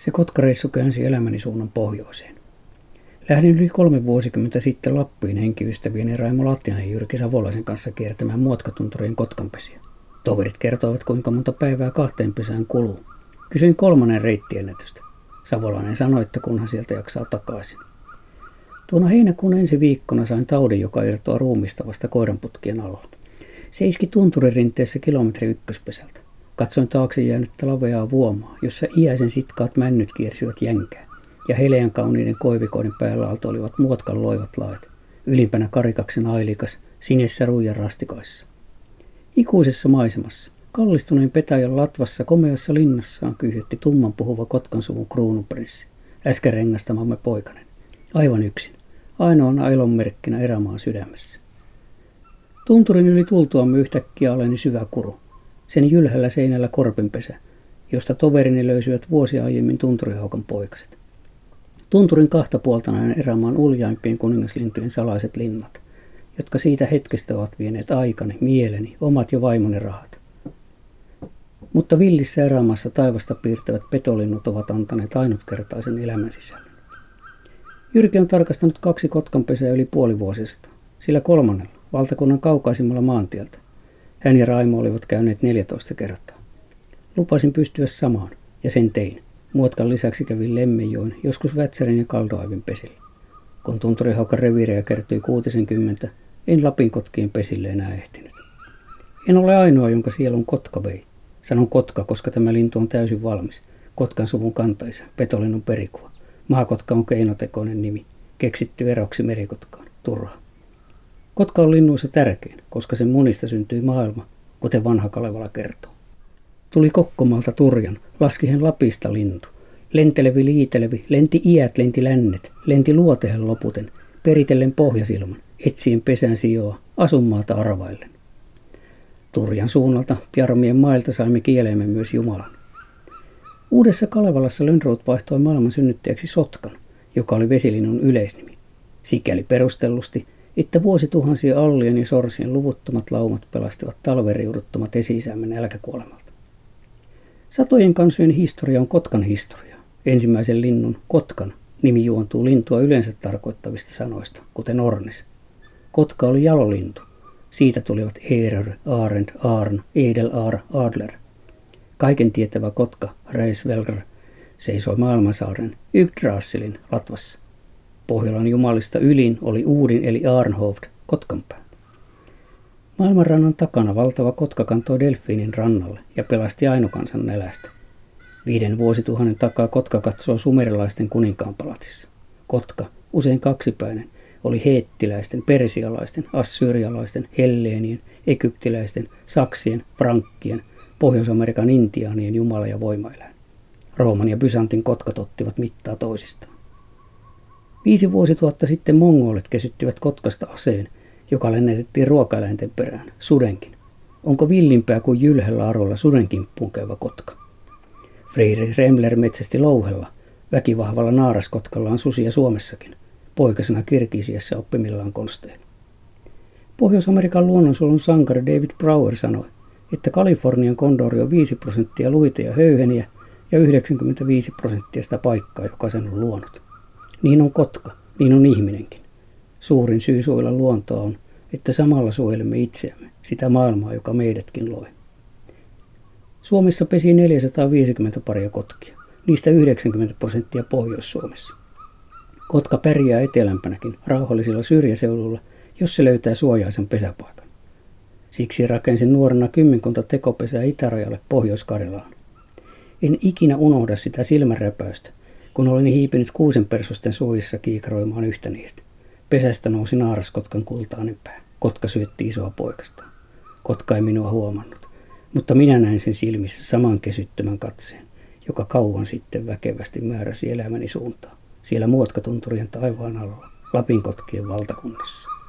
Se kotkareissu käänsi elämäni suunnan pohjoiseen. Lähdin yli kolme vuosikymmentä sitten Lappiin henkiystävieni Raimo Lattianen ja Jyrki Savolaisen kanssa kiertämään muotkatunturien kotkanpesiä. Toverit kertoivat, kuinka monta päivää kahteen pesään kuluu. Kysyin kolmannen reittiennätystä. Savolainen sanoi, että kunhan sieltä jaksaa takaisin. Tuona heinäkuun ensi viikkona sain taudin, joka irtoaa ruumista vasta koiranputkien alla. Se iski tunturirinteessä kilometri ykköspesältä. Katsoin taakse jäänyttä laveaa vuomaa, jossa iäisen sitkaat männyt kiersivät jänkää, ja heleän kauniiden koivikoiden päällä alta olivat muotkan loivat laet, ylimpänä karikaksen ailikas, sinessä ruijan rastikaissa. Ikuisessa maisemassa, kallistuneen petäjän latvassa komeassa linnassaan kyhjötti tumman puhuva Kotkan suvun kruununprinssi, äsken rengastamamme poikanen, aivan yksin, ainoana elonmerkkinä erämaan sydämessä. Tunturin yli tultuamme yhtäkkiä aleni syvä kuru, sen jylhällä seinällä korpinpesä, josta toverini löysivät vuosia aiemmin tunturihaukan poikaset. Tunturin kahta puolta näin erämaan uljaimpien kuningaslintujen salaiset linnat, jotka siitä hetkestä ovat vieneet aikani, mieleni, omat ja vaimoni rahat. Mutta villissä erämaassa taivasta piirtävät petolinnut ovat antaneet ainutkertaisen elämän sisällön. Jyrki on tarkastanut kaksi kotkanpesää yli puolivuosista, sillä kolmannella, valtakunnan kaukaisimmalla maantieltä, hän ja Raimo olivat käyneet 14 kertaa. Lupasin pystyä samaan, ja sen tein. Muotkan lisäksi kävin Lemmenjoen, joskus Vätsärin ja Kaldoaivin pesillä. Kun tunturihaukan reviirejä kertyi 60, en Lapin kotkien pesille enää ehtinyt. En ole ainoa, jonka sielun kotka vei. Sanon kotka, koska tämä lintu on täysin valmis. Kotkan suvun kantaisa, petolinnun perikuva. Maakotka on keinotekoinen nimi, keksitty eroksi merikotkaan, turha. Kotka on linnuissa tärkein, koska sen munista syntyy maailma, kuten vanha Kalevala kertoo. Tuli Kokkomalta turjan, laski hän Lapista lintu. Lentelevi liitelevi, lenti iät, lenti lännet, lenti luotehen loputen, peritellen pohjasilman, etsien pesän sijoa, asunmaata arvaillen. Turjan suunnalta, Pjarmien mailta saimme kieleemme myös Jumalan. Uudessa Kalevalassa Lönnroth vaihtoi maailman synnyttäjäksi Sotkan, joka oli vesilinnun yleisnimi. Sikäli perustellusti, että vuosituhansien allien ja sorsien luvuttomat laumat pelastivat talveriuduttomat esi-isämme nälkäkuolemalta. Satojen kansojen historia on Kotkan historia. Ensimmäisen linnun, Kotkan, nimi juontuu lintua yleensä tarkoittavista sanoista, kuten Ornis. Kotka oli jalolintu. Siitä tulivat Eerer, Arend, Arn, Edelaar, Adler. Kaiken tietävä kotka, Reisvelger, seisoi maailmansaaren Yggdrasilin Latvassa. Pohjolan jumalista ylin oli Uudin eli Arnhovd, Kotkanpää. Maailmanrannan takana valtava kotka kantoi delfiinin rannalle ja pelasti ainokansan nälästä. Viiden vuosituhannen takaa kotka katsoo sumerilaisten kuninkaan palatsissa. Kotka, usein kaksipäinen, oli heettiläisten, persialaisten, assyrialaisten, helleenien, egyptiläisten, saksien, frankkien, Pohjois-Amerikan intiaanien jumala ja voimaeläin. Rooman ja Byzantin kotkat ottivat mittaa toisistaan. Viisi vuosituhatta sitten mongolit kesyttivät Kotkasta aseen, joka lennätettiin ruokaeläinten perään, sudenkin. Onko villimpää kuin jylhällä arolla sudenkimppuun käyvä kotka? Freiri Remler metsästi louhella, väkivahvalla naaraskotkalla on susia Suomessakin, poikasena Kirkisiassa oppimillaan konsteilla. Pohjois-Amerikan luonnonsuojelun sankari David Brower sanoi, että Kalifornian kondori on 5 prosenttia luita ja höyheniä ja 95 prosenttia sitä paikkaa, joka sen on luonut. Niin on kotka, niin on ihminenkin. Suurin syy suojella luontoa on, että samalla suojelemme itseämme, sitä maailmaa, joka meidätkin loi. Suomessa pesi 450 paria kotkia, niistä 90 prosenttia Pohjois-Suomessa. Kotka pärjää etelämpänäkin rauhallisilla syrjäseudulla, jos se löytää suojaisen pesäpaikan. Siksi rakensin nuorena kymmenkunta tekopesää itärajalle Pohjois-Karjalaan. En ikinä unohda sitä silmänräpäystä, kun olin hiipinyt kuusen persusten suojissa kiikaroimaan yhtä niistä. Pesästä nousi naaraskotkan kultainen pää. Kotka syötti isoa poikasta. Kotka ei minua huomannut, mutta minä näin sen silmissä saman kesyttömän katseen, joka kauan sitten väkevästi määräsi elämäni suuntaan, siellä muotkatunturien taivaan alla, Lapin kotkien valtakunnassa.